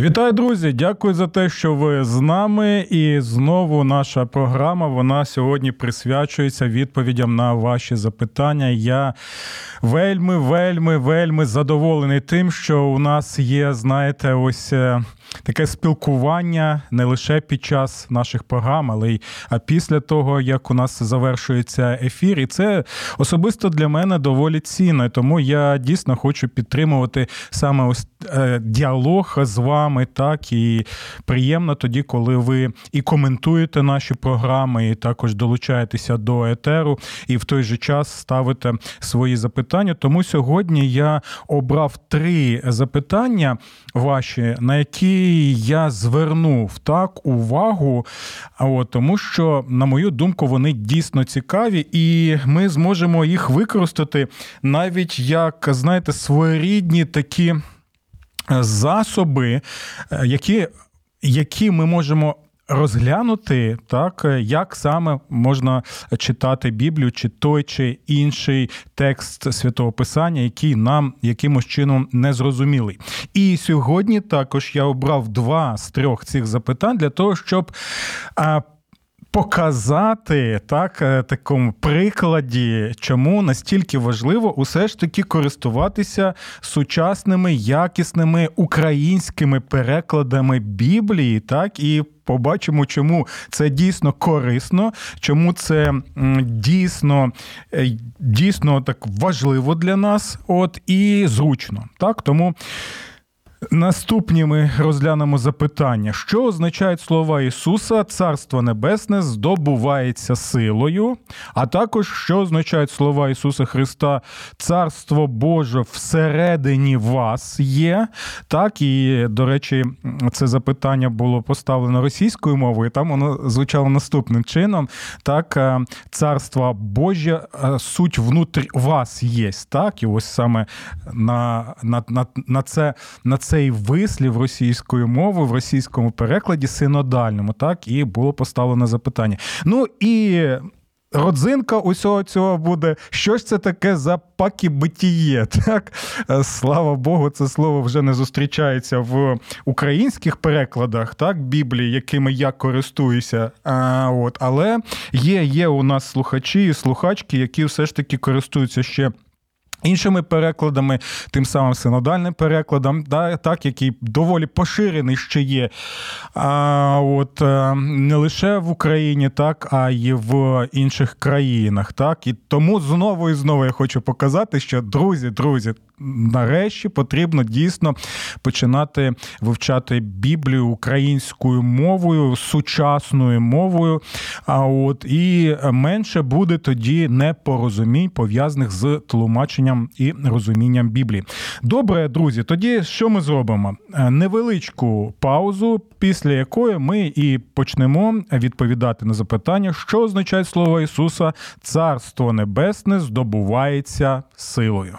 Вітаю, друзі! Дякую за те, що ви з нами. І знову наша програма вона сьогодні присвячується відповідям на ваші запитання. Я вельми, вельми, вельми задоволений тим, що у нас є, знаєте, ось е, таке спілкування не лише під час наших програм, але й а після того, як у нас завершується ефір. І це особисто для мене доволі цінно. Тому я дійсно хочу підтримувати саме ось е, діалог з вами. Так і приємно тоді, коли ви і коментуєте наші програми, і також долучаєтеся до етеру, і в той же час ставите свої запитання. Тому сьогодні я обрав три запитання ваші, на які я звернув так увагу, от, тому що, на мою думку, вони дійсно цікаві, і ми зможемо їх використати навіть як, знаєте, своєрідні такі засоби, е, які, які ми можемо розглянути, так як саме можна читати Біблію, чи той чи інший текст святого Писання, який нам якимось чином не зрозумілий. І сьогодні також я обрав два з трьох цих запитань для того, щоб показати так, е, такому прикладі, чому настільки важливо усе ж таки користуватися сучасними якісними українськими перекладами Біблії, так і. Побачимо, чому це дійсно корисно, чому це дійсно е, дійсно так важливо для нас, от і зручно. Так, тому Наступні ми розглянемо запитання, що означають слова Ісуса, Царство Небесне здобувається силою, а також що означають слова Ісуса Христа, Царство Боже всередині вас є. Так, і, до речі, це запитання було поставлено російською мовою, там воно звучало наступним чином. Так, е, царство Боже, суть внутрі вас є. Так, і ось саме на, на, на, на це на це цей вислів російською мовою в російському перекладі синодальному, так і було поставлено запитання. Ну і. Родзинка усього цього буде, що ж це таке за пакібитіє. Так? Слава Богу, це слово вже не зустрічається в українських перекладах так, Біблії, якими я користуюся. А, от, Але є, є у нас слухачі і слухачки, які все ж таки користуються ще. Іншими перекладами, тим самим синодальним перекладом, да, так, який доволі поширений ще є а, от, е, не лише в Україні, так, а й в інших країнах. Так. І тому знову і знову я хочу показати, що друзі, друзі, нарешті потрібно дійсно починати вивчати Біблію українською мовою, сучасною мовою. А от і менше буде тоді непорозумінь пов'язаних з тлумаченням і розумінням Біблії. Добре, друзі, тоді що ми зробимо? Невеличку паузу, після якої ми і почнемо відповідати на запитання, що означає слово Ісуса, Царство Небесне здобувається силою.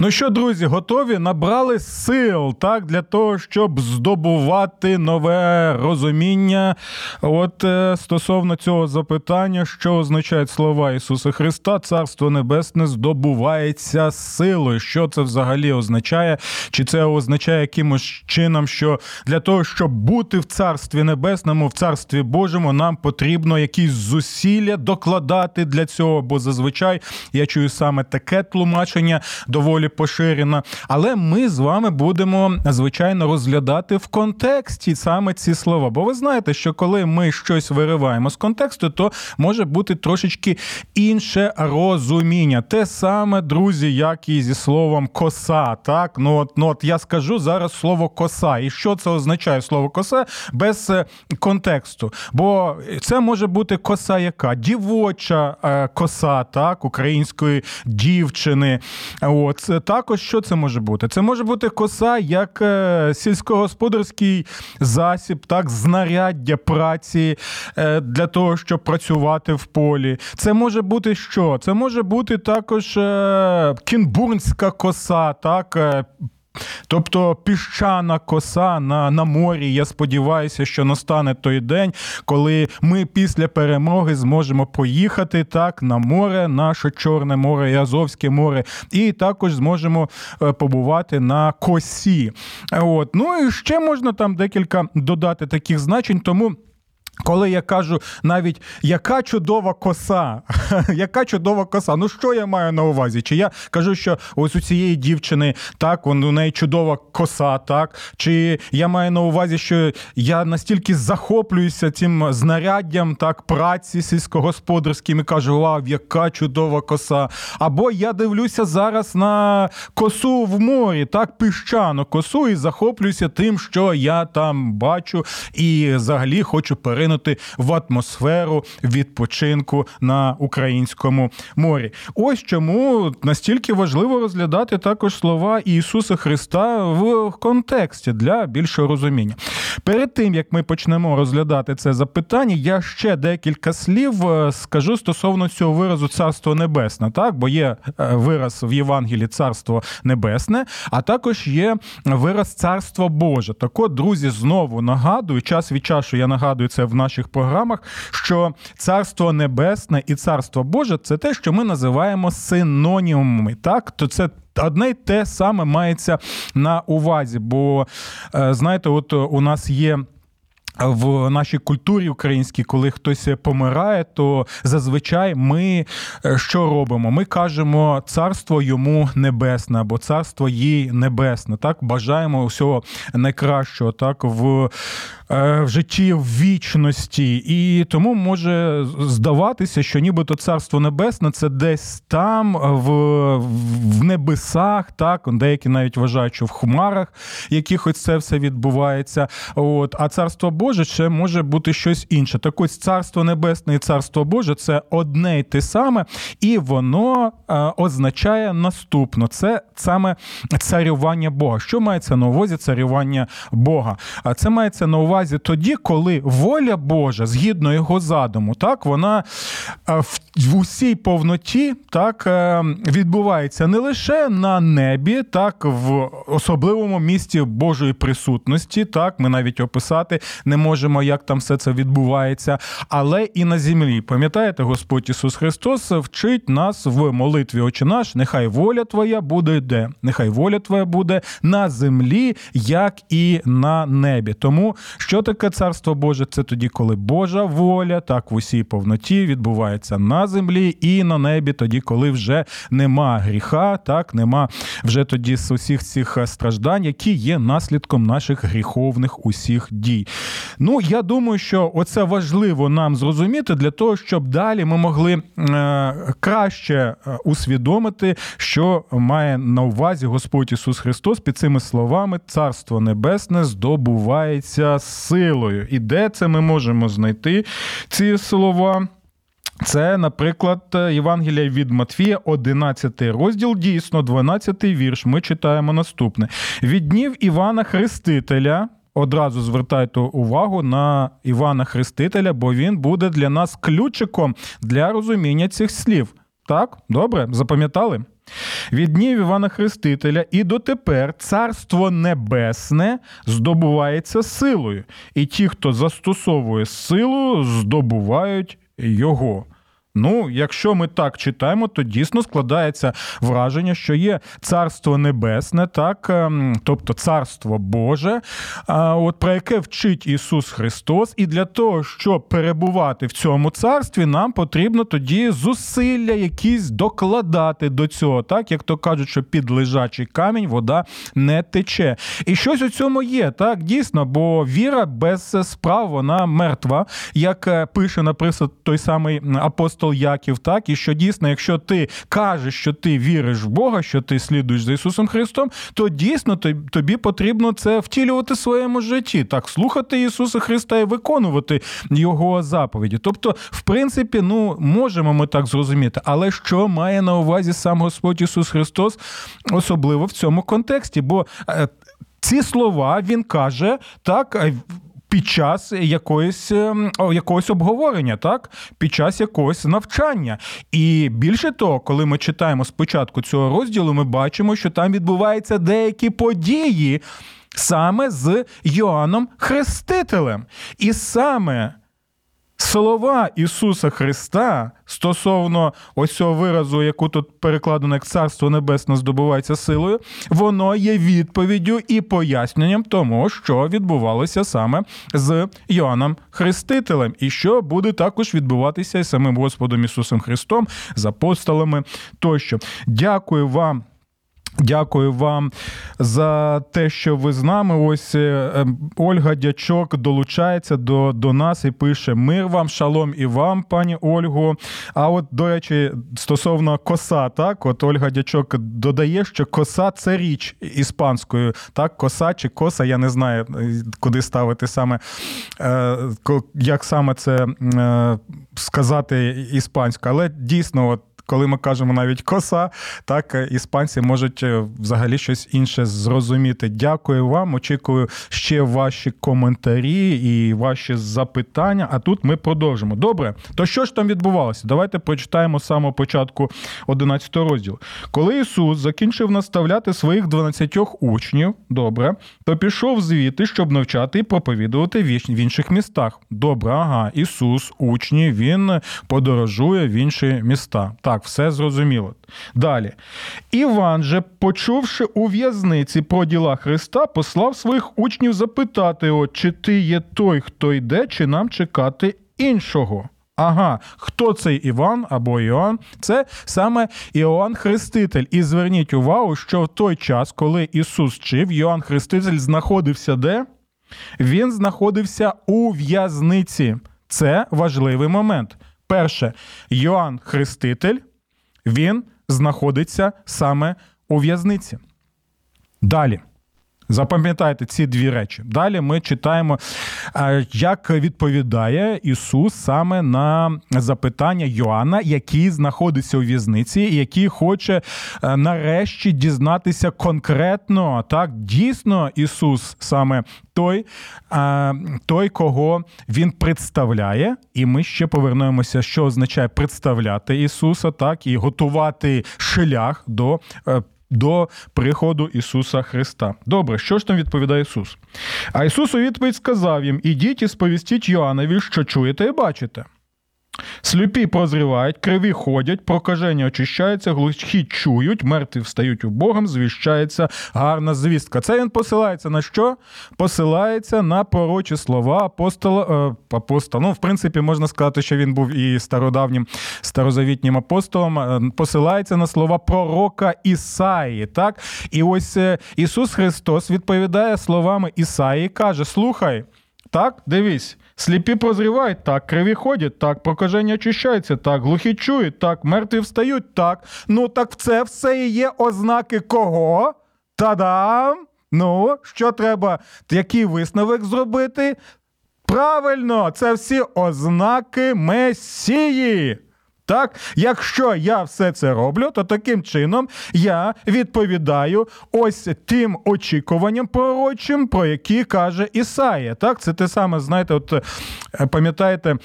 Ну що, друзі, готові? Набрали сил так, для того, щоб здобувати нове розуміння. От е, стосовно цього запитання, що означають слова Ісуса Христа, Царство Небесне здобувається силою. Що це взагалі означає? Чи це означає якимось чином, що для того, щоб бути в Царстві Небесному, в Царстві Божому, нам потрібно якісь зусилля докладати для цього? Бо зазвичай я чую саме таке тлумачення доволі доволі поширена. Але ми з вами будемо звичайно розглядати в контексті саме ці слова. Бо ви знаєте, що коли ми щось вириваємо з контексту, то може бути трошечки інше розуміння. Те саме, друзі, як і зі словом коса. Так, ну от, ну от я скажу зараз слово коса. І що це означає слово коса без е, контексту? Бо це може бути коса, яка дівоча е, коса, так, української дівчини. От також що це може бути? Це може бути коса як е, сільськогосподарський засіб, так, знаряддя праці для того, щоб працювати в полі. Це може бути що? Це може бути також кінбурнська коса, так. Тобто піщана коса на на морі. Я сподіваюся, що настане той день, коли ми після перемоги зможемо поїхати так на море, наше Чорне море Азовське море, і також зможемо е, побувати на косі. От. Ну і ще можна там декілька додати таких значень, тому. Коли я кажу навіть яка чудова коса, яка чудова коса, ну що я маю на увазі? Чи я кажу, що ось у цієї дівчини так, у неї чудова коса, так? Чи я маю на увазі, що я настільки захоплююся цим знаряддям так, праці сільськогосподарським і кажу, вау, яка чудова коса. Або я дивлюся зараз на косу в морі, так, піщану косу, і захоплююся тим, що я там бачу, і взагалі хочу перейти поринути в атмосферу відпочинку на українському морі. Ось чому настільки важливо розглядати також слова Ісуса Христа в контексті для більшого розуміння. Перед тим як ми почнемо розглядати це запитання, я ще декілька слів е, скажу стосовно цього виразу Царство Небесне, так бо є е, вираз в Євангелії Царство Небесне, а також є вираз Царство Боже. Так от, друзі, знову нагадую, час від часу я нагадую це в наших програмах, що царство небесне і царство Боже це те, що ми називаємо синонімами. Так, то це. Одне й те саме мається на увазі, бо е, знаєте, от у нас є в нашій культурі українській, коли хтось помирає, то зазвичай ми е, що робимо? Ми кажемо царство йому небесне або царство їй небесне. Так бажаємо усього найкращого, так в Е, в житті в вічності, і тому може здаватися, що нібито царство небесне це десь там, в в небесах, так деякі навіть вважають, що в хмарах якихось це все відбувається. От а царство Боже ще може бути щось інше. Так ось царство небесне і царство Боже це одне й те саме, і воно е, означає наступно: це саме царювання Бога. Що мається на увазі царювання Бога? А це мається на увазі увазі тоді, коли воля Божа, згідно його задуму, так вона е, в усій повноті так е, відбувається не лише на небі, так в особливому місці Божої присутності. Так, ми навіть описати не можемо, як там все це відбувається, але і на землі. Пам'ятаєте, Господь Ісус Христос вчить нас в молитві Отче наш, нехай воля Твоя буде де, нехай воля Твоя буде на землі, як і на небі. Тому що таке царство Боже? Це тоді, коли Божа воля так в усій повноті відбувається на землі і на небі, тоді, коли вже нема гріха, так нема вже тоді з усіх цих страждань, які є наслідком наших гріховних усіх дій. Ну я думаю, що оце важливо нам зрозуміти для того, щоб далі ми могли е, краще е, усвідомити, що має на увазі Господь Ісус Христос під цими словами Царство Небесне здобувається силою. І де це ми можемо знайти ці слова? Це, наприклад, Євангелія від Матфія, 11 розділ, дійсно, 12 вірш. Ми читаємо наступне: від днів Івана Хрестителя. Одразу звертайте увагу на Івана Хрестителя, бо він буде для нас ключиком для розуміння цих слів. Так, добре, запам'ятали? Від днів Івана Хрестителя і дотепер Царство Небесне здобувається силою, і ті, хто застосовує силу, здобувають його. Ну, якщо ми так читаємо, то дійсно складається враження, що є царство небесне, так, ем, тобто царство Боже, от про яке вчить Ісус Христос, і для того, щоб перебувати в цьому царстві, нам потрібно тоді зусилля якісь докладати до цього, так? Як то кажуть, що під лежачий камінь вода не тече. І щось у цьому є, так? Дійсно, бо віра без справ вона мертва, як е, пише наприклад, той самий апостол апостол Яків, так і що дійсно, якщо ти кажеш, що ти віриш в Бога, що ти слідуєш за Ісусом Христом, то дійсно тобі потрібно це втілювати в своєму житті, так слухати Ісуса Христа і виконувати Його заповіді. Тобто, в принципі, ну можемо ми так зрозуміти, але що має на увазі сам Господь Ісус Христос, особливо в цьому контексті? Бо е, ці слова він каже так. Під час якоїсь ем, якогось обговорення, так під час якогось навчання. І більше того, коли ми читаємо спочатку цього розділу, ми бачимо, що там відбуваються деякі події саме з Йоанном Хрестителем. І саме Слова Ісуса Христа стосовно ось цього виразу, яку тут перекладено як Царство Небесне здобувається силою, воно є відповіддю і поясненням тому, що відбувалося саме з Йоанном Хрестителем, і що буде також відбуватися і самим Господом Ісусом Христом, з апостолами тощо. Дякую вам. Дякую вам за те, що ви з нами. Ось е, ем, Ольга Дячок долучається до до нас і пише: Мир вам, шалом і вам, пані Ольго. А от, до речі, стосовно коса, так, от Ольга Дячок додає, що коса це річ іспанською. Так, коса чи коса, я не знаю, куди ставити саме, е, як саме це е, сказати іспанською, але дійсно, от коли ми кажемо навіть коса, так е, іспанці можуть е, взагалі щось інше зрозуміти. Дякую вам. Очікую ще ваші коментарі і ваші запитання. А тут ми продовжимо. Добре, то що ж там відбувалося? Давайте прочитаємо з самого початку 11 розділу. Коли Ісус закінчив наставляти своїх 12 учнів, добре, то пішов звідти, щоб навчати і проповідувати в інших містах. Добре, ага, Ісус, учні, Він подорожує в інші міста. Так. Так, все зрозуміло. Далі. Іван же, почувши у в'язниці про діла Христа, послав своїх учнів запитати, от, чи ти є той, хто йде, чи нам чекати іншого. Ага, хто цей Іван або Іоанн? Це саме Іоанн Хреститель. І зверніть увагу, що в той час, коли Ісус вчив, Іоанн Хреститель знаходився де? Він знаходився у в'язниці. Це важливий момент. Перше, Йоанн Хреститель він знаходиться саме у в'язниці. Далі. Запам'ятайте ці дві речі. Далі ми читаємо, як відповідає Ісус саме на запитання Йоанна, який знаходиться у в'язниці, який хоче е, нарешті дізнатися конкретно, так, дійсно, Ісус саме той, той, кого Він представляє, і ми ще повернемося, що означає представляти Ісуса, так, і готувати шлях до. До приходу Ісуса Христа. Добре, що ж там відповідає Ісус? А Ісус у відповідь сказав їм: Ідіть і сповістіть Йоаннові, що чуєте і бачите. Сліпі прозрівають, криві ходять, прокажені очищаються, глухі чують, мертві встають у Богом, звіщається гарна звістка. Це він посилається на що? Посилається на пророчі слова апостола. Е, апостола. Ну, в принципі, можна сказати, що він був і стародавнім старозавітнім апостолом. Е, посилається на слова пророка Ісаї. Так? І ось е, Ісус Христос відповідає словами Ісаї каже: Слухай, так, дивись. Сліпі прозрівають, так, криві ходять, так, прокаження очищаються, так, глухі чують, так, мертві встають, так. Ну так це все і є ознаки кого? Та-дам! Ну, що треба, який висновок зробити? Правильно, це всі ознаки Месії. Так, якщо я все це роблю, то таким чином я відповідаю ось тим очікуванням пророчим, про які каже Ісаїя. Так, це те саме, знаєте, от е, пам'ятаєте.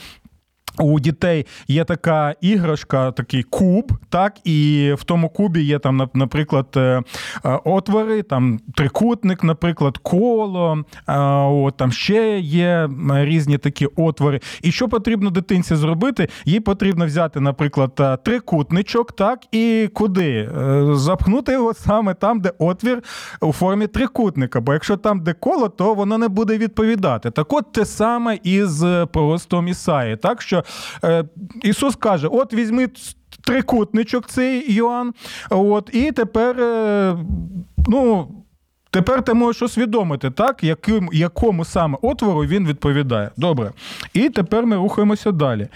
У дітей є така іграшка, такий куб, так, і в тому кубі є там, наприклад, е, е, отвори, там трикутник, наприклад, коло, е, от, там ще є різні такі отвори. І що потрібно дитинці зробити? Їй потрібно взяти, наприклад, трикутничок, так, і куди? Запхнути його саме там, де отвір у формі трикутника. Бо якщо там, де коло, то воно не буде відповідати. Так от те саме із простом Ісаї. Так що Ісус каже: от візьми трикутничок цей Йоанн, от, і тепер, е, ну. Тепер ти можеш усвідомити, так, яким, якому саме отвору він відповідає. Добре. І тепер ми рухаємося далі.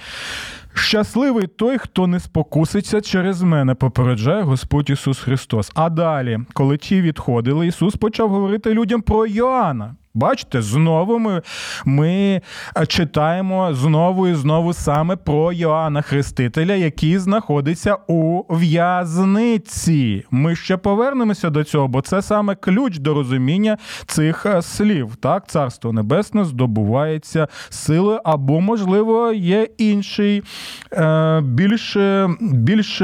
Щасливий той, хто не спокуситься через мене, попереджає Господь Ісус Христос. А далі, коли ті відходили, Ісус почав говорити людям про Йоанна. Бачите, знову ми ми е, читаємо знову і знову саме про Йоанна Хрестителя, який знаходиться у в'язниці. Ми ще повернемося до цього, бо це саме ключ до розуміння цих е, слів. Так, Царство Небесне здобувається силою, або, можливо, є інший, е, більш, більш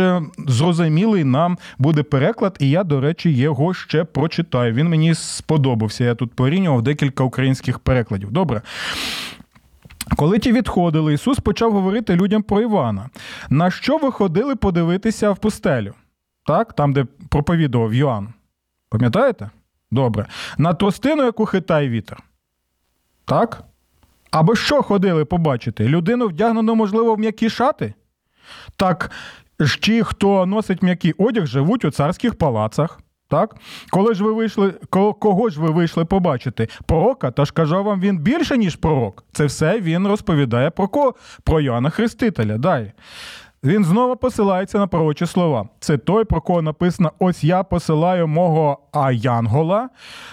зрозумілий нам буде переклад, і я, до речі, його ще прочитаю. Він мені сподобався. Я тут порівнював декілька декілька українських перекладів. Добре. Коли ті відходили, Ісус почав говорити людям про Івана. На що ви ходили подивитися в пустелю? Так, Там, де проповідував Йоанн. Пам'ятаєте? Добре. На тростину, яку хитає вітер. Так? Або що ходили побачити? Людину вдягнену, можливо, в м'які шати? Так, ті, хто носить м'який одяг, живуть у царських палацах. Так? Коли ж ви вийшли, кого ж ви вийшли побачити? Пророка, та ж кажу вам, він більше, ніж пророк. Це все він розповідає про кого? Про Йоанна Хрестителя. Далі. Він знову посилається на пророчі слова. Це той, про кого написано: ось я посилаю мого Аянгола.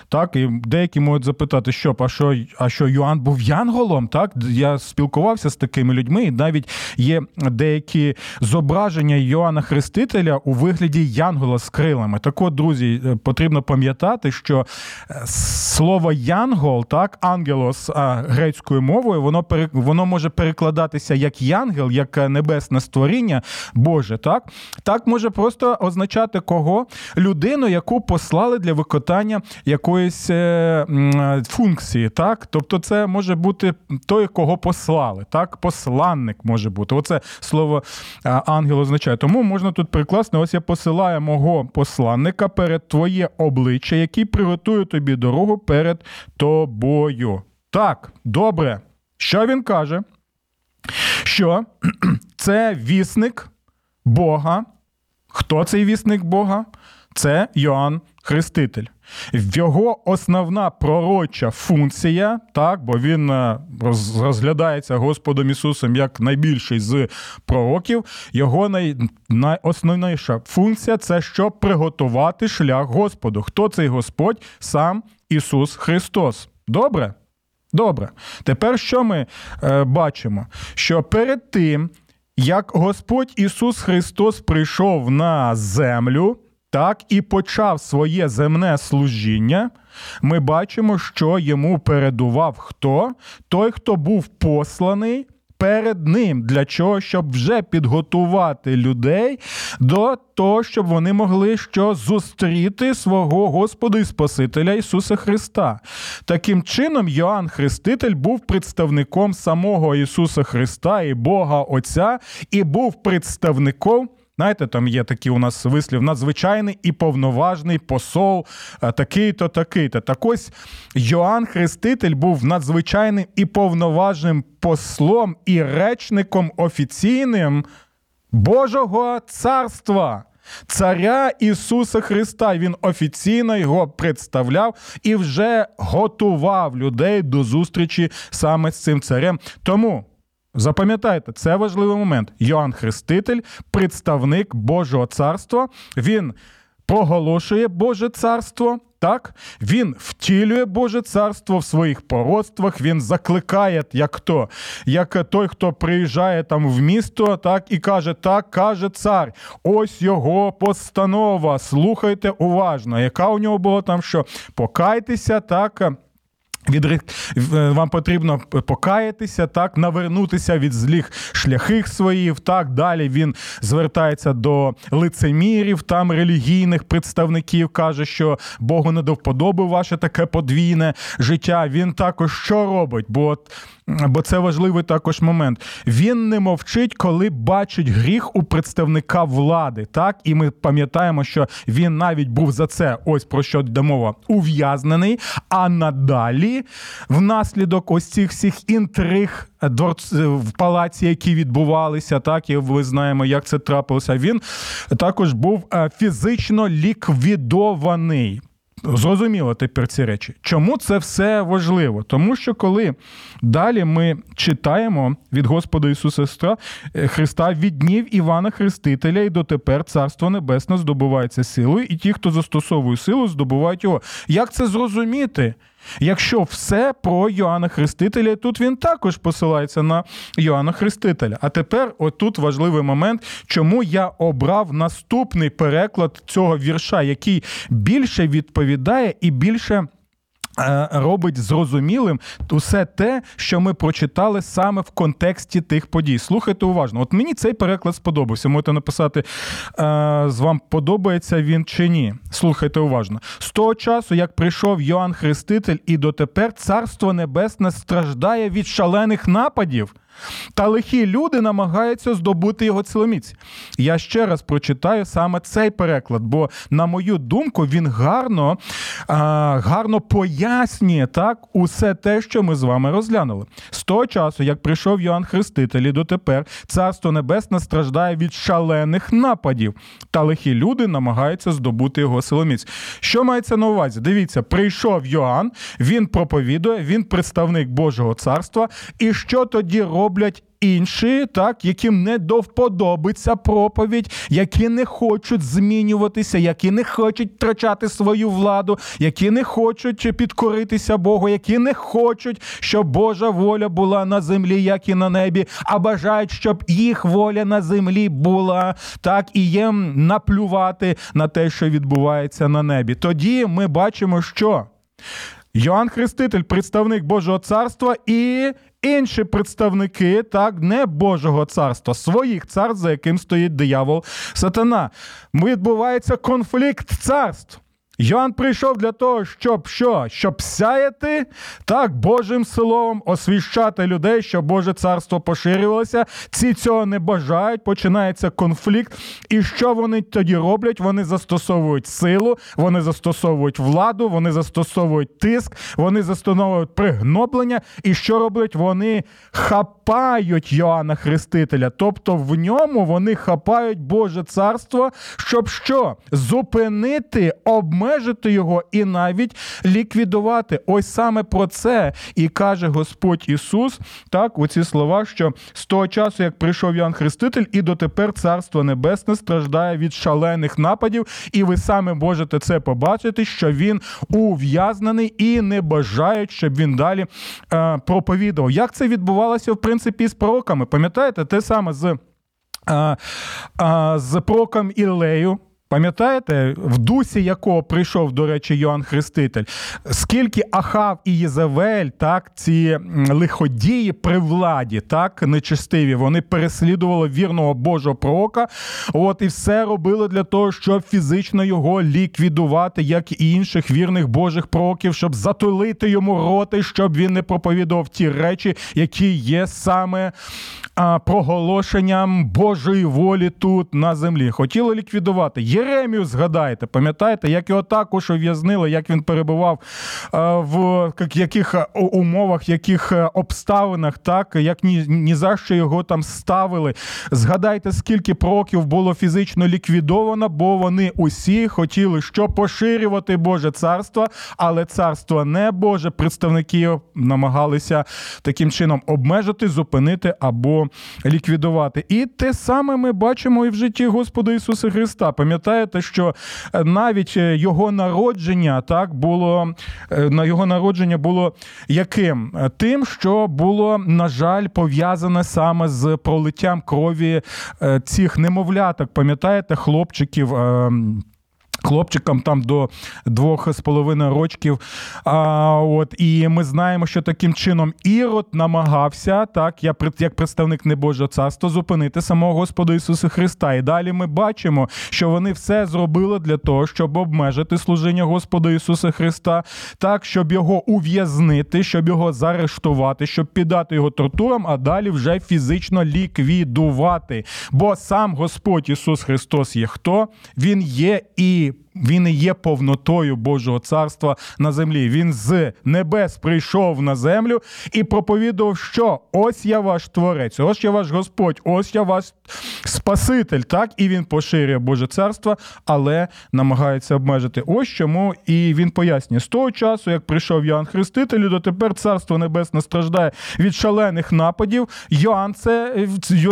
Так, і деякі можуть запитати, що а що, а що Йоанн був Янголом? Так, я спілкувався з такими людьми, і навіть є деякі зображення Йоанна Хрестителя у вигляді Янгола з крилами. Так от, друзі, е, потрібно пам'ятати, що е, слово Янгол, так, ангелос грецькою мовою, воно воно може перекладатися як янгел, як е, небесне створіння творіння Боже, так? Так може просто означати кого? Людину, яку послали для виконання якоїсь е, функції, так? Тобто, це може бути той, кого послали, так? Посланник може бути. Оце слово ангел означає. Тому можна тут прикласти: ось я посилаю мого посланника перед твоє обличчя, який приготує тобі дорогу перед тобою. Так, добре. Що він каже? Що це вісник Бога. Хто цей вісник Бога? Це Йоанн Хреститель. Його основна пророча функція, так, бо він е, розглядається Господом Ісусом як найбільший з пророків. Його най, найосновніша функція це щоб приготувати шлях Господу. Хто цей Господь? Сам Ісус Христос. Добре? Добре, тепер що ми е, бачимо? Що перед тим, як Господь Ісус Христос прийшов на землю, так і почав своє земне служіння, ми бачимо, що йому передував хто? Той, хто був посланий перед ним. Для чого? Щоб вже підготувати людей до того, щоб вони могли що зустріти свого Господа і Спасителя Ісуса Христа. Таким чином, Йоанн Хреститель був представником самого Ісуса Христа і Бога Отця, і був представником. Знаєте, там є такий у нас вислів надзвичайний і повноважний посол, е, такий-то, такий-то. Так ось Йоанн Хреститель був надзвичайним і повноважним послом і речником офіційним Божого царства. Царя Ісуса Христа він офіційно його представляв і вже готував людей до зустрічі саме з цим царем. Тому Запам'ятайте, це важливий момент. Йоанн Хреститель, представник Божого царства, він проголошує Боже царство. Так, він втілює Боже царство в своїх породствах, він закликає, як хто, як той, хто приїжджає там в місто, так і каже: Так каже цар, ось його постанова. Слухайте уважно, яка у нього була там, що покайтеся, так від вам потрібно покаятися, так, навернутися від злих шляхів своїх. Так далі він звертається до лицемірів, там релігійних представників, каже, що Богу не до вподоби ваше таке подвійне життя. Він також що робить? Бо бо це важливий також момент. Він не мовчить, коли бачить гріх у представника влади. Так, і ми пам'ятаємо, що він навіть був за це. Ось про що йде мова, ув'язнений. А надалі, внаслідок ось цих всіх інтриг в палаці, які відбувалися, так і ми знаємо, як це трапилося. Він також був е, фізично ліквідований. Зрозуміло тепер ці речі. Чому це все важливо? Тому що коли далі ми читаємо від Господа Ісуса е, Христа від днів Івана Хрестителя і дотепер Царство Небесне здобувається силою, і ті, хто застосовує силу, здобувають його. Як це зрозуміти? Якщо все про Йоанна Хрестителя, тут він також посилається на Йоанна Хрестителя. А тепер, отут важливий момент, чому я обрав наступний переклад цього вірша, який більше відповідає і більше. Е, робить зрозумілим усе те, що ми прочитали саме в контексті тих подій. Слухайте уважно. От мені цей переклад сподобався. Можете написати, е, з вам подобається він чи ні. Слухайте уважно. З того часу, як прийшов Йоанн Хреститель, і дотепер Царство Небесне страждає від шалених нападів. Та лихі люди намагаються здобути його ціломіць. Я ще раз прочитаю саме цей переклад, бо, на мою думку, він гарно а, гарно пояснює так усе те, що ми з вами розглянули. З того часу, як прийшов Йоанн Хреститель, і дотепер Царство Небесне страждає від шалених нападів, та лихі люди намагаються здобути його силоміць. Що мається на увазі? Дивіться, прийшов Йоанн, він проповідує, він представник Божого царства. І що тоді робить? Роблять інші, так, яким не довподобиться проповідь, які не хочуть змінюватися, які не хочуть втрачати свою владу, які не хочуть підкоритися Богу, які не хочуть, щоб Божа воля була на землі, як і на небі, а бажають, щоб їх воля на землі була, так і їм наплювати на те, що відбувається на небі. Тоді ми бачимо, що. Йоанн Хреститель, представник Божого царства, і інші представники так не Божого царства, своїх царств, за яким стоїть диявол сатана. Відбувається конфлікт царств. Йоанн прийшов для того, щоб що? Щоб сяяти так Божим словом, освіщати людей, щоб Боже царство поширювалося. Ці цього не бажають, починається конфлікт. І що вони тоді роблять? Вони застосовують силу, вони застосовують владу, вони застосовують тиск, вони застосовують пригноблення. І що роблять? Вони хапають Йоанна Хрестителя. Тобто в ньому вони хапають Боже царство, щоб що? Зупинити обмеження обмежити його і навіть ліквідувати. Ось саме про це і каже Господь Ісус, так, оці слова, що з того часу, як прийшов Ян Хреститель, і дотепер Царство Небесне страждає від шалених нападів, і ви саме можете це побачити, що він ув'язнений і не бажають, щоб він далі е, проповідував. Як це відбувалося в принципі з пророками? Пам'ятаєте, те саме з. Е, е, з пророком Ілею, Пам'ятаєте, в дусі якого прийшов, до речі, Йоанн Хреститель, скільки Ахав і Єзавель, так, ці лиходії при владі, так, нечистиві, вони переслідували вірного Божого пророка, от і все робили для того, щоб фізично його ліквідувати, як і інших вірних Божих пророків, щоб затулити йому роти, щоб він не проповідував ті речі, які є саме а, проголошенням Божої волі тут на землі. Хотіли ліквідувати. Єремію згадайте, пам'ятаєте, як його також ув'язнили, як він перебував е, в яких е, умовах, яких е, обставинах, так як ні, ні за що його там ставили. Згадайте, скільки проків було фізично ліквідовано, бо вони усі хотіли що поширювати Боже царство, але царство не Боже. Представники намагалися таким чином обмежити, зупинити або ліквідувати. І те саме ми бачимо і в житті Господа Ісуса Христа. Пам'ятаєте? Пам'ятаєте, що е, навіть е, його народження так було е, на його народження було яким? Тим, що було, на жаль, пов'язане саме з пролиттям крові цих немовляток. Пам'ятаєте, хлопчиків? Хлопчикам там до двох з половиною рочків. А, от, І ми знаємо, що таким чином Ірод намагався, так, я як представник Небожого царства, зупинити самого Господа Ісуса Христа. І далі ми бачимо, що вони все зробили для того, щоб обмежити служіння Господа Ісуса Христа, так, щоб його ув'язнити, щоб його заарештувати, щоб піддати його тортурам, а далі вже фізично ліквідувати. Бо сам Господь Ісус Христос є хто? Він є і keep він і є повнотою Божого царства на землі. Він з небес прийшов на землю і проповідував, що ось я ваш творець, ось я ваш Господь, ось я ваш Спаситель. Так, і він поширює Боже царство, але намагається обмежити. Ось чому і він пояснює з того часу, як прийшов Йоанн Хреститель, дотепер царство небесне страждає від шалених нападів. Йоанн це,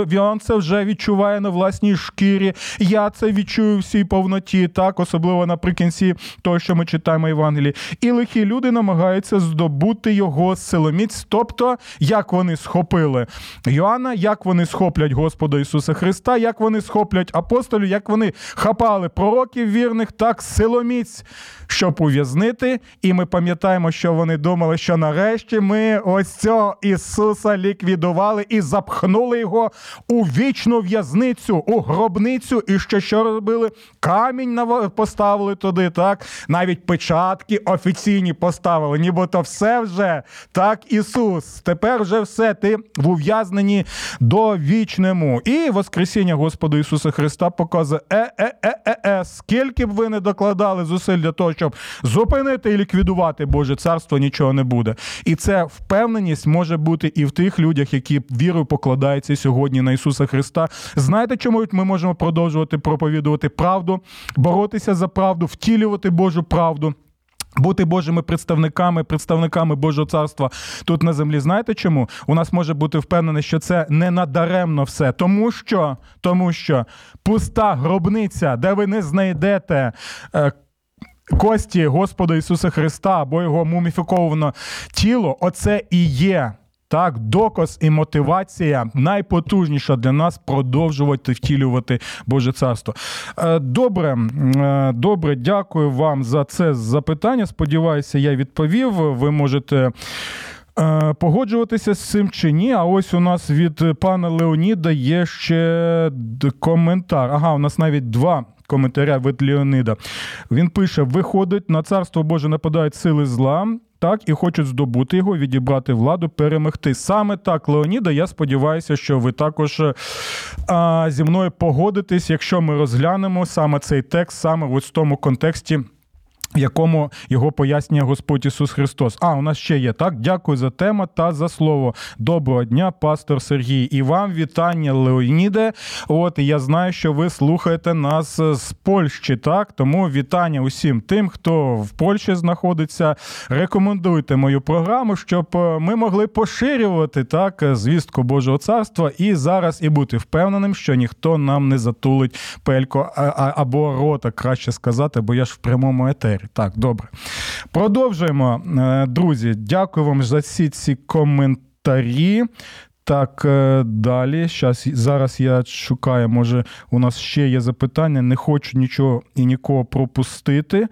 Йоанн це вже відчуває на власній шкірі. Я це відчую всій повноті, так особливо особливо наприкінці того, що ми читаємо Євангелії. І лихі люди намагаються здобути його силоміць, тобто як вони схопили Йоанна, як вони схоплять Господа Ісуса Христа, як вони схоплять апостолів, як вони хапали пророків вірних, так силоміць, щоб ув'язнити. І ми пам'ятаємо, що вони думали, що нарешті ми ось цього Ісуса ліквідували і запхнули його у вічну в'язницю, у гробницю, і що що робили? Камінь поставили поставили туди, так? Навіть печатки офіційні поставили, нібито все вже так, Ісус. Тепер вже все, ти в ув'язненні довічному. І Воскресіння Господа Ісуса Христа показує, е-е-е-е-е, скільки б ви не докладали зусиль для того, щоб зупинити і ліквідувати Боже царство, нічого не буде. І це впевненість може бути і в тих людях, які вірою покладаються сьогодні на Ісуса Христа. Знаєте, чому ми можемо продовжувати проповідувати правду, боротися за правду, втілювати Божу правду. Бути Божими представниками, представниками Божого царства тут на землі. Знаєте чому? У нас може бути впевнений, що це не надаремно все. Тому що тому що пуста гробниця, де ви не знайдете. Е, Кості Господа Ісуса Христа або його муміфіковане тіло, оце і є так, доказ і мотивація найпотужніша для нас продовжувати втілювати Боже царство. Е, добре, е, добре, дякую вам за це запитання. Сподіваюся, я відповів. Ви можете. Е, погоджуватися з цим чи ні? А ось у нас від пана Леоніда є ще коментар. Ага, у нас навіть два коментаря від Леонида. Він пише: виходить, на царство Боже нападають сили зла так і хочуть здобути його, відібрати владу, перемогти. Саме так, Леоніда. Я сподіваюся, що ви також а, зі мною погодитесь, якщо ми розглянемо саме цей текст, саме в тому контексті якому його пояснює Господь Ісус Христос. А, у нас ще є так. Дякую за тему та за слово. Доброго дня, пастор Сергій. І вам вітання, Леоніде. От я знаю, що ви слухаєте нас з Польщі, так? Тому вітання усім тим, хто в Польщі знаходиться. Рекомендуйте мою програму, щоб е, ми могли поширювати так звістку Божого царства і зараз і бути впевненим, що ніхто нам не затулить пелько або рота, краще сказати, бо я ж в прямому етері етері. Так, добре. Продовжуємо, е, друзі. Дякую вам за всі ці коментарі. Так, е, далі. Щас, зараз я шукаю, може, у нас ще є запитання. Не хочу нічого і нікого пропустити.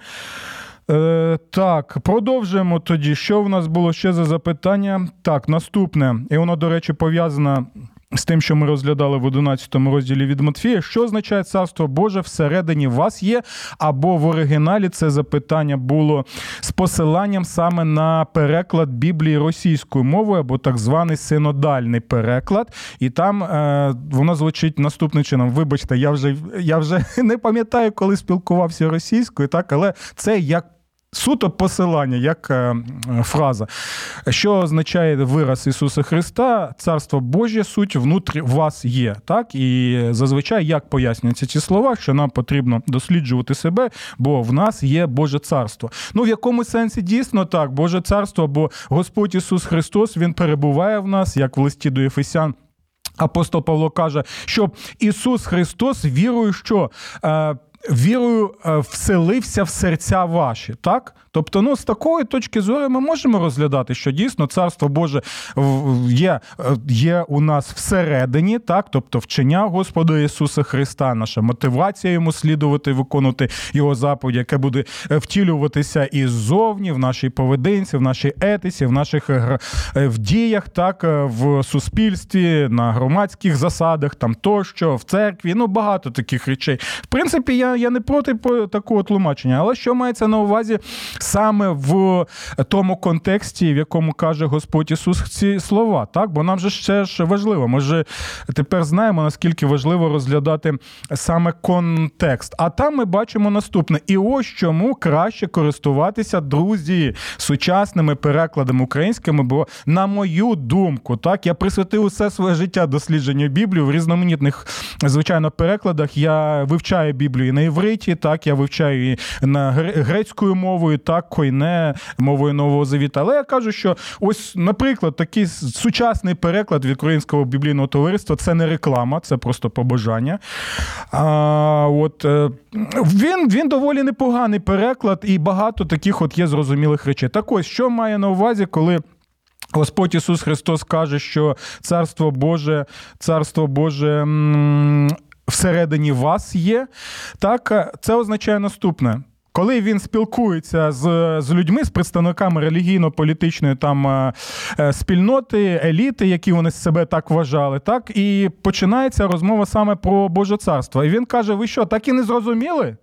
Е, Так, продовжуємо тоді. Що в нас було ще за запитання? Так, наступне, і воно, до речі, пов'язане з тим, що ми розглядали в 11 розділі від Матфія, що означає царство Боже всередині вас є, або в оригіналі це запитання було з посиланням саме на переклад Біблії російською мовою, або так званий синодальний переклад. І там е, воно звучить наступним чином. Вибачте, я вже я вже не пам'ятаю, коли спілкувався російською, так, але це як Суто посилання, як е, фраза, що означає вираз Ісуса Христа, Царство Божє суть внутрі вас є. Так? І зазвичай як пояснюються ці слова, що нам потрібно досліджувати себе, бо в нас є Боже царство. Ну, в якому сенсі дійсно так, Боже царство, бо Господь Ісус Христос Він перебуває в нас, як в листі до Ефесян. Апостол Павло каже, що Ісус Христос вірою, що. Вірою е, вселився в серця ваші. так? Тобто, ну з такої точки зору ми можемо розглядати, що дійсно царство Боже є е, є у нас всередині, так, тобто вчення Господа Ісуса Христа, наша мотивація йому слідувати, виконувати його заповідь, яке буде е, втілюватися і ззовні, в нашій поведінці, в нашій етиці, в наших в діях, так, в суспільстві, на громадських засадах, там тощо, в церкві. Ну багато таких речей. В принципі, я я не проти такого тлумачення, але що мається на увазі саме в тому контексті, в якому каже Господь Ісус ці слова, так? Бо нам же ще ж важливо. Ми ж тепер знаємо, наскільки важливо розглядати саме контекст. А там ми бачимо наступне: і ось чому краще користуватися друзі сучасними перекладами українськими. Бо, на мою думку, так я присвятив усе своє життя дослідженню Біблії в різноманітних, звичайно, перекладах. Я вивчаю Біблію на івриті, так я вивчаю її на грецькою мовою, так койне мовою нового завіта. Але я кажу, що ось, наприклад, такий сучасний переклад від українського біблійного товариства це не реклама, це просто побажання. А, от, е, Він він доволі непоганий переклад, і багато таких от є зрозумілих речей. Так ось, що має на увазі, коли. Господь Ісус Христос каже, що Царство Боже, Царство Боже всередині вас є. Так, це означає наступне. Коли він спілкується з з людьми, з представниками релігійно-політичної там е, е, спільноти, еліти, які вони себе так вважали, так і починається розмова саме про Боже царство. І він каже: Ви що, так і не зрозуміли?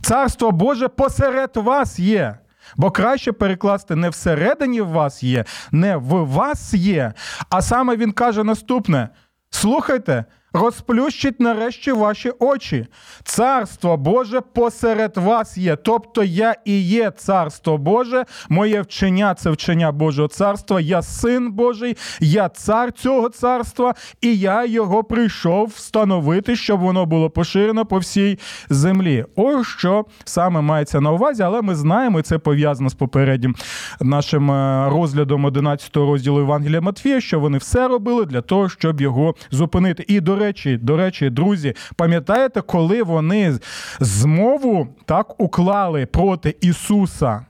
Царство Боже посеред вас є. Бо краще перекласти не всередині вас є, не в вас є. А саме він каже наступне: слухайте. Розплющить нарешті ваші очі. Царство Боже посеред вас є. Тобто я і є царство Боже, моє вчення це вчення Божого царства. Я син Божий, я цар цього царства, і я його прийшов встановити, щоб воно було поширено по всій землі. Ось що саме мається на увазі, але ми знаємо, і це пов'язано з попереднім нашим е, розглядом 11 розділу Євангелія Матфія, що вони все робили для того, щоб його зупинити. І до речі, до речі, друзі, пам'ятаєте, коли вони змову так уклали проти Ісуса?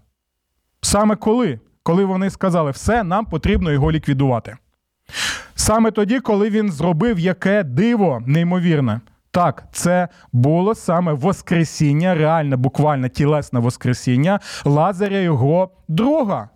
Саме коли? Коли вони сказали, все, нам потрібно його ліквідувати. Саме тоді, коли він зробив яке диво неймовірне. Так, це було саме Воскресіння, реальне, буквально тілесне Воскресіння Лазаря його друга.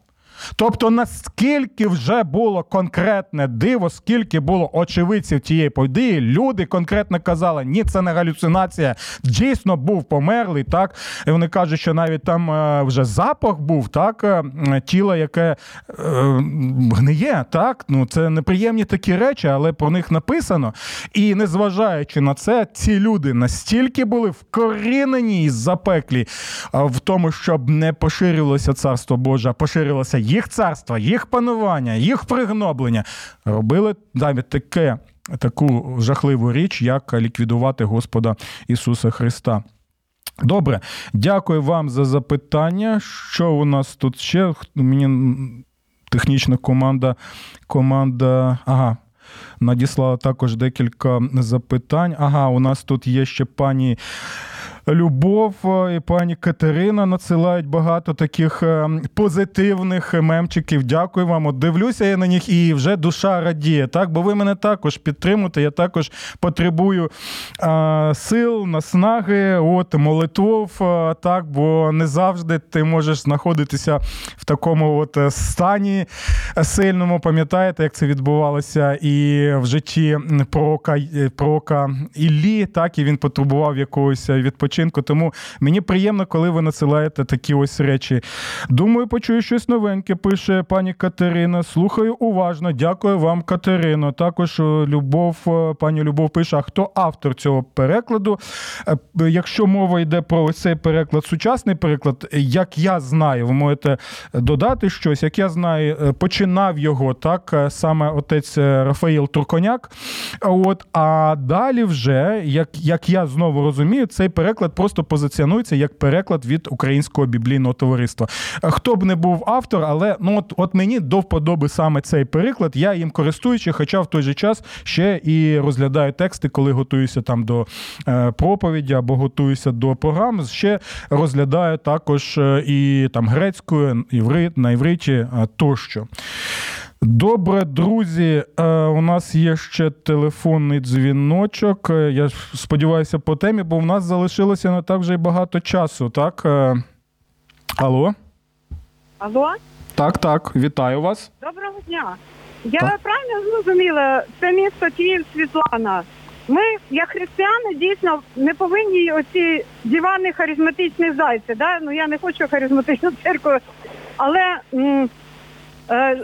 Тобто, наскільки вже було конкретне диво, скільки було очевидців тієї події, люди конкретно казали, ні, це не галюцинація, дійсно був померлий. так, І вони кажуть, що навіть там е, вже запах був, так, е, тіло, яке е, гниє, так, ну це неприємні такі речі, але про них написано. І незважаючи на це, ці люди настільки були вкорінені і запеклі в тому, щоб не поширювалося царство Боже, а поширилося їх царство, їх панування, їх пригноблення робили навіть таке, таку жахливу річ, як ліквідувати Господа Ісуса Христа. Добре, дякую вам за запитання. Що у нас тут ще? Мені технічна команда, команда. Ага. Надіслала також декілька запитань. Ага, у нас тут є ще пані Любов е, і пані Катерина надсилають багато таких е, позитивних мемчиків. Дякую вам. От Дивлюся я на них і вже душа радіє. Так, бо ви мене також підтримуєте. Я також потребую а, сил, наснаги, от молитвов. А, так, бо не завжди ти можеш знаходитися в такому от стані сильному. Пам'ятаєте, як це відбувалося і в житті пророка, пророка Іллі, так і він потребував якогось відпочинку відпочинку. Тому мені приємно, коли ви надсилаєте такі ось речі. Думаю, почую щось новеньке. Пише пані Катерина. Слухаю уважно. Дякую вам, Катерино. Також е, Любов, е, пані Любов пише: а хто автор цього перекладу? Е, якщо мова йде про ось цей переклад, сучасний переклад, як я знаю, ви можете додати щось, як я знаю, починав його так саме отець Рафаїл Турконяк. От, А далі вже, як як я знову розумію, цей переклад переклад просто позиціонується як переклад від українського біблійного товариства. Хто б не був автор, але ну от, от мені до вподоби саме цей переклад. Я їм користуючи, хоча в той же час ще і розглядаю тексти, коли готуюся там до е, проповіді або готуюся до програм. Ще розглядаю також е, і там грецькою, іврит, на івриті е, тощо. Добре, друзі. У нас є ще телефонний дзвіночок. Я сподіваюся, по темі, бо в нас залишилося не так вже й багато часу, так? Алло? Алло? Так, так, вітаю вас. Доброго дня. Я так. правильно зрозуміла, це місто Київ Світлана. Ми, як християни, дійсно не повинні оці дивани харизматичні зайці. Да? Ну я не хочу харизматичну церкву, але м, е,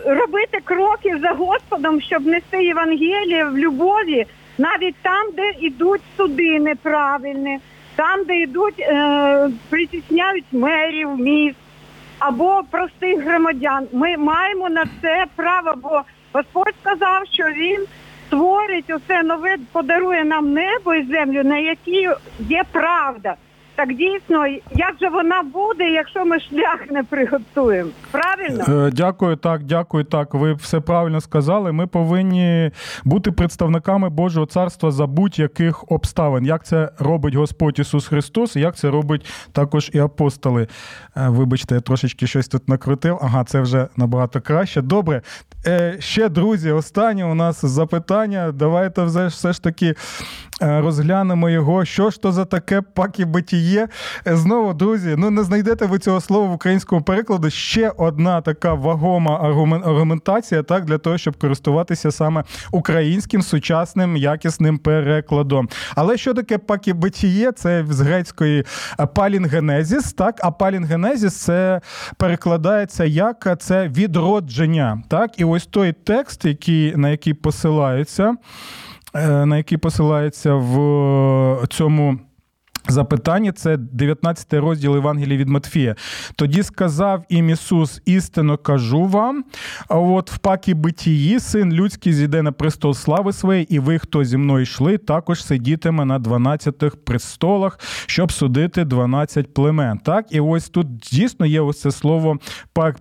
робити кроки за Господом, щоб нести Євангеліє в любові, навіть там, де йдуть суди неправильні, там, де йдуть, е, притісняють мерів міст або простих громадян. Ми маємо на це право, бо Господь сказав, що він створить усе нове, подарує нам небо і землю, на якій є правда. Так дійсно, як же вона буде, якщо ми шлях не приготуємо? Правильно? Е, дякую, так, дякую. Так, ви все правильно сказали. Ми повинні бути представниками Божого царства за будь-яких обставин. Як це робить Господь Ісус Христос, і як це робить також і апостоли. Е, вибачте, я трошечки щось тут накрутив. Ага, це вже набагато краще. Добре. Е, ще, друзі, останнє у нас запитання. Давайте все ж таки розглянемо його. Що ж то за таке пакі битіє? Знову, друзі, ну не знайдете ви цього слова в українському перекладу. Ще одна така вагома аргументація, так, для того, щоб користуватися саме українським сучасним якісним перекладом. Але що таке пакібитіє? Це з грецької палінгенезіс, так, а палінгенезіс це перекладається як це відродження. Так, і ось той текст, який, на який посилається, е, на які посилається в цьому. Запитання це 19 розділ Євангелія від Матфія. Тоді сказав їм Ісус: істинно кажу вам. А от в пакі битії син людський зійде на престол слави своєї, і ви, хто зі мною йшли, також сидітиме на 12 престолах, щоб судити 12 племен. Так, і ось тут дійсно є ось це слово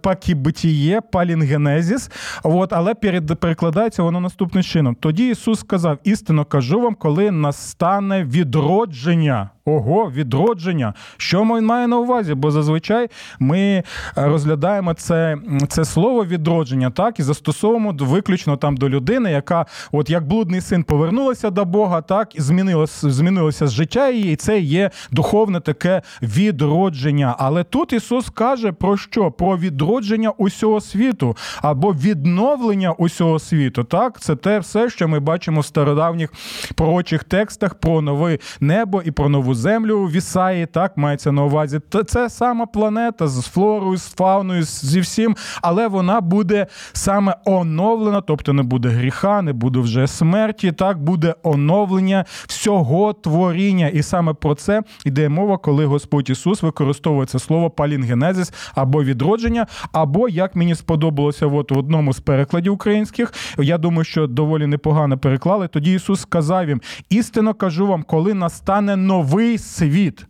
пакі битіє, палінгенезіс. От, але перед, перекладається воно наступним чином. Тоді Ісус сказав: істинно кажу вам, коли настане відродження. Ого, відродження. Що він має на увазі? Бо зазвичай ми е, розглядаємо це це слово відродження, так і застосовуємо виключно там до людини, яка, от як блудний син, повернулася до Бога, так і змінилося, змінилося життя її, і це є духовне таке відродження. Але тут Ісус каже про що? Про відродження усього світу або відновлення усього світу. Так, це те все, що ми бачимо в стародавніх пророчих текстах про нове небо і про нову землю в Ісаї, так мається на увазі. Це сама планета з флорою, з фауною, зі всім, але вона буде саме оновлена, тобто не буде гріха, не буде вже смерті. Так буде оновлення всього творіння. І саме про це йде мова, коли Господь Ісус використовує це слово палінгенезис або відродження, або як мені сподобалося, от в одному з перекладів українських. Я думаю, що доволі непогано переклали. Тоді Ісус сказав їм: істинно кажу вам, коли настане новий новий світ.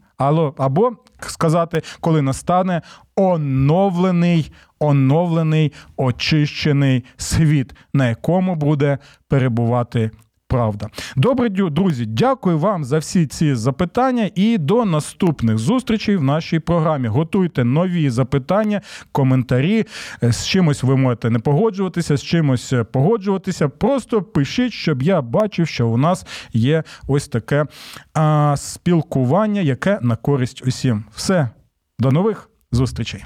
Або сказати, коли настане оновлений, оновлений, очищений світ, на якому буде перебувати правда. Добре, друзі, дякую вам за всі ці запитання і до наступних зустрічей в нашій програмі. Готуйте нові запитання, коментарі. Е, з чимось ви можете не погоджуватися, з чимось е, погоджуватися. Просто пишіть, щоб я бачив, що у нас є ось таке а, спілкування, яке на користь усім. Все, до нових зустрічей.